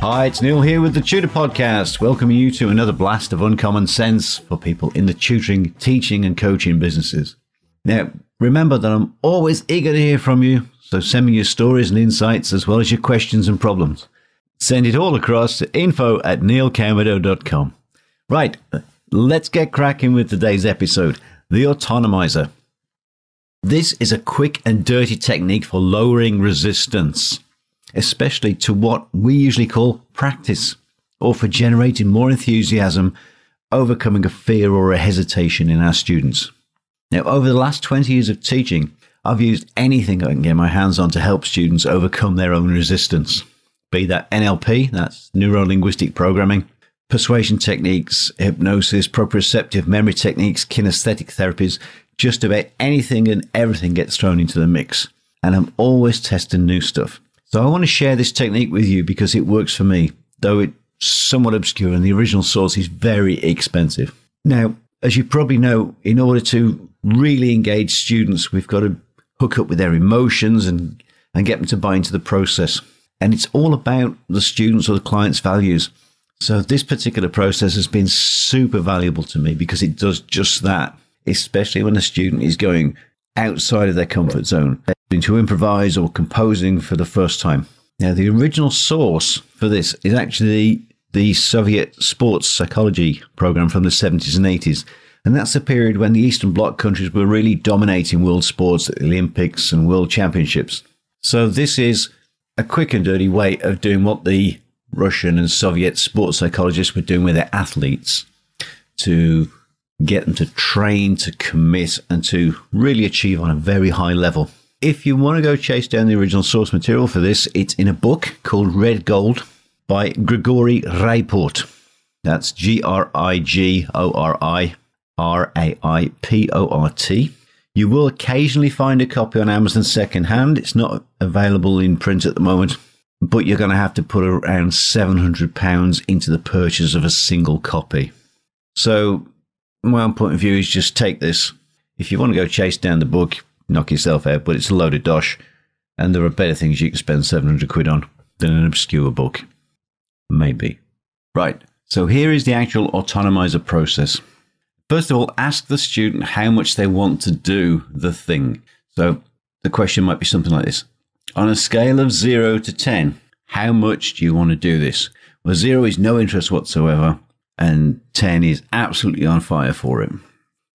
Hi, it's Neil here with the Tutor Podcast, welcoming you to another blast of uncommon sense for people in the tutoring, teaching, and coaching businesses. Now, remember that I'm always eager to hear from you, so send me your stories and insights as well as your questions and problems. Send it all across to info at neilcameron.com. Right, let's get cracking with today's episode the autonomizer. This is a quick and dirty technique for lowering resistance, especially to what we usually call practice, or for generating more enthusiasm, overcoming a fear or a hesitation in our students. Now, over the last 20 years of teaching, I've used anything I can get my hands on to help students overcome their own resistance. Be that NLP, that's neuro linguistic programming, persuasion techniques, hypnosis, proprioceptive memory techniques, kinesthetic therapies, just about anything and everything gets thrown into the mix. And I'm always testing new stuff. So I want to share this technique with you because it works for me, though it's somewhat obscure and the original source is very expensive. Now, as you probably know, in order to really engage students, we've got to hook up with their emotions and, and get them to buy into the process. And it's all about the students or the client's values. So this particular process has been super valuable to me because it does just that, especially when a student is going outside of their comfort zone, to improvise or composing for the first time. Now, the original source for this is actually the Soviet sports psychology program from the 70s and 80s. And that's the period when the Eastern Bloc countries were really dominating world sports at the Olympics and world championships. So this is a quick and dirty way of doing what the Russian and Soviet sports psychologists were doing with their athletes to get them to train, to commit, and to really achieve on a very high level. If you want to go chase down the original source material for this, it's in a book called Red Gold by Grigory Raiport. That's G R I G O R I R A I P O R T. You will occasionally find a copy on Amazon secondhand. It's not available in print at the moment but you're going to have to put around £700 into the purchase of a single copy. So, my own point of view is just take this. If you want to go chase down the book, knock yourself out, but it's a load of dosh, and there are better things you can spend 700 quid on than an obscure book. Maybe. Right, so here is the actual autonomizer process. First of all, ask the student how much they want to do the thing. So the question might be something like this on a scale of 0 to 10, how much do you want to do this? Well, 0 is no interest whatsoever, and 10 is absolutely on fire for it.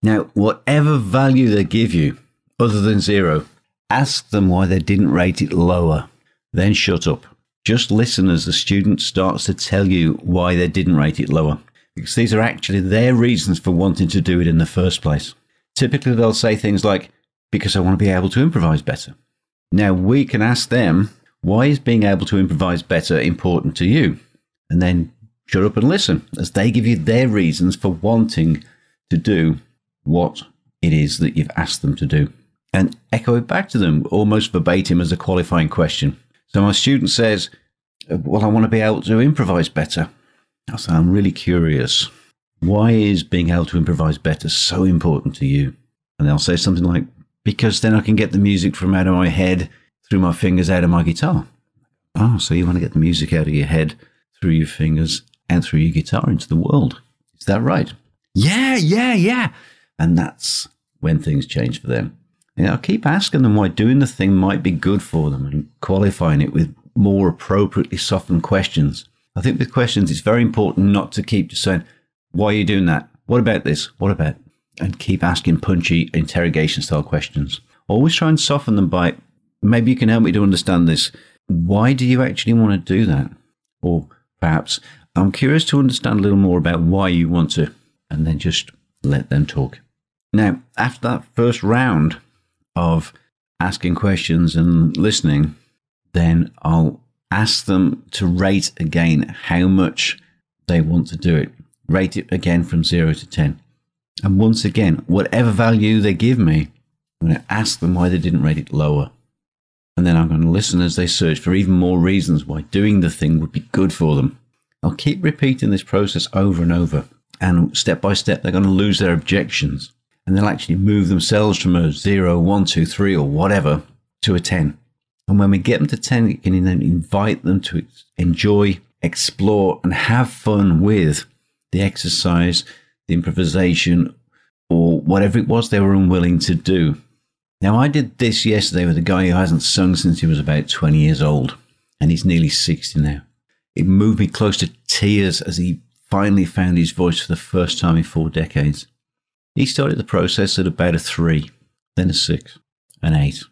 Now, whatever value they give you, other than 0, ask them why they didn't rate it lower. Then shut up. Just listen as the student starts to tell you why they didn't rate it lower, because these are actually their reasons for wanting to do it in the first place. Typically, they'll say things like, because I want to be able to improvise better. Now we can ask them, why is being able to improvise better important to you? And then shut up and listen as they give you their reasons for wanting to do what it is that you've asked them to do. And echo it back to them almost verbatim as a qualifying question. So my student says, Well, I want to be able to improvise better. I say, I'm really curious. Why is being able to improvise better so important to you? And they'll say something like, because then I can get the music from out of my head through my fingers out of my guitar. Oh, so you want to get the music out of your head through your fingers and through your guitar into the world. Is that right? Yeah, yeah, yeah. And that's when things change for them. You know, keep asking them why doing the thing might be good for them and qualifying it with more appropriately softened questions. I think with questions, it's very important not to keep just saying, why are you doing that? What about this? What about? and keep asking punchy interrogation style questions. Always try and soften them by maybe you can help me to understand this. Why do you actually want to do that? Or perhaps I'm curious to understand a little more about why you want to, and then just let them talk. Now, after that first round of asking questions and listening, then I'll ask them to rate again how much they want to do it rate it again from 0 to 10. And once again, whatever value they give me, I'm going to ask them why they didn't rate it lower. And then I'm going to listen as they search for even more reasons why doing the thing would be good for them. I'll keep repeating this process over and over. And step by step, they're going to lose their objections. And they'll actually move themselves from a 0, 1, 2, 3, or whatever to a 10. And when we get them to 10, we can then invite them to enjoy, explore, and have fun with the exercise, the improvisation, or whatever it was they were unwilling to do. Now, I did this yesterday with a guy who hasn't sung since he was about 20 years old, and he's nearly 60 now. It moved me close to tears as he finally found his voice for the first time in four decades. He started the process at about a three, then a six, an eight,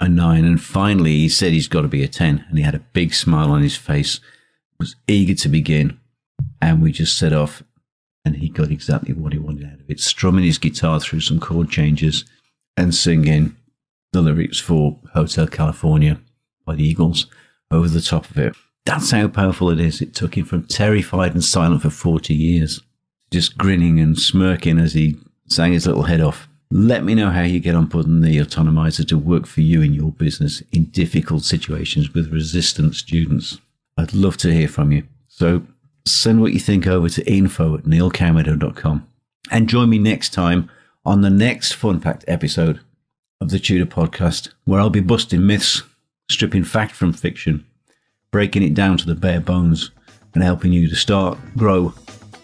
a nine, and finally he said he's got to be a 10. And he had a big smile on his face, was eager to begin. And we just set off, and he got exactly what he wanted out of it, strumming his guitar through some chord changes and singing the lyrics for Hotel California by the Eagles over the top of it. That's how powerful it is. It took him from terrified and silent for 40 years, just grinning and smirking as he sang his little head off. Let me know how you get on putting the autonomizer to work for you in your business in difficult situations with resistant students. I'd love to hear from you. So send what you think over to info at neilcameron.com and join me next time on the next Fun Fact episode of the Tutor Podcast, where I'll be busting myths, stripping fact from fiction, breaking it down to the bare bones, and helping you to start, grow,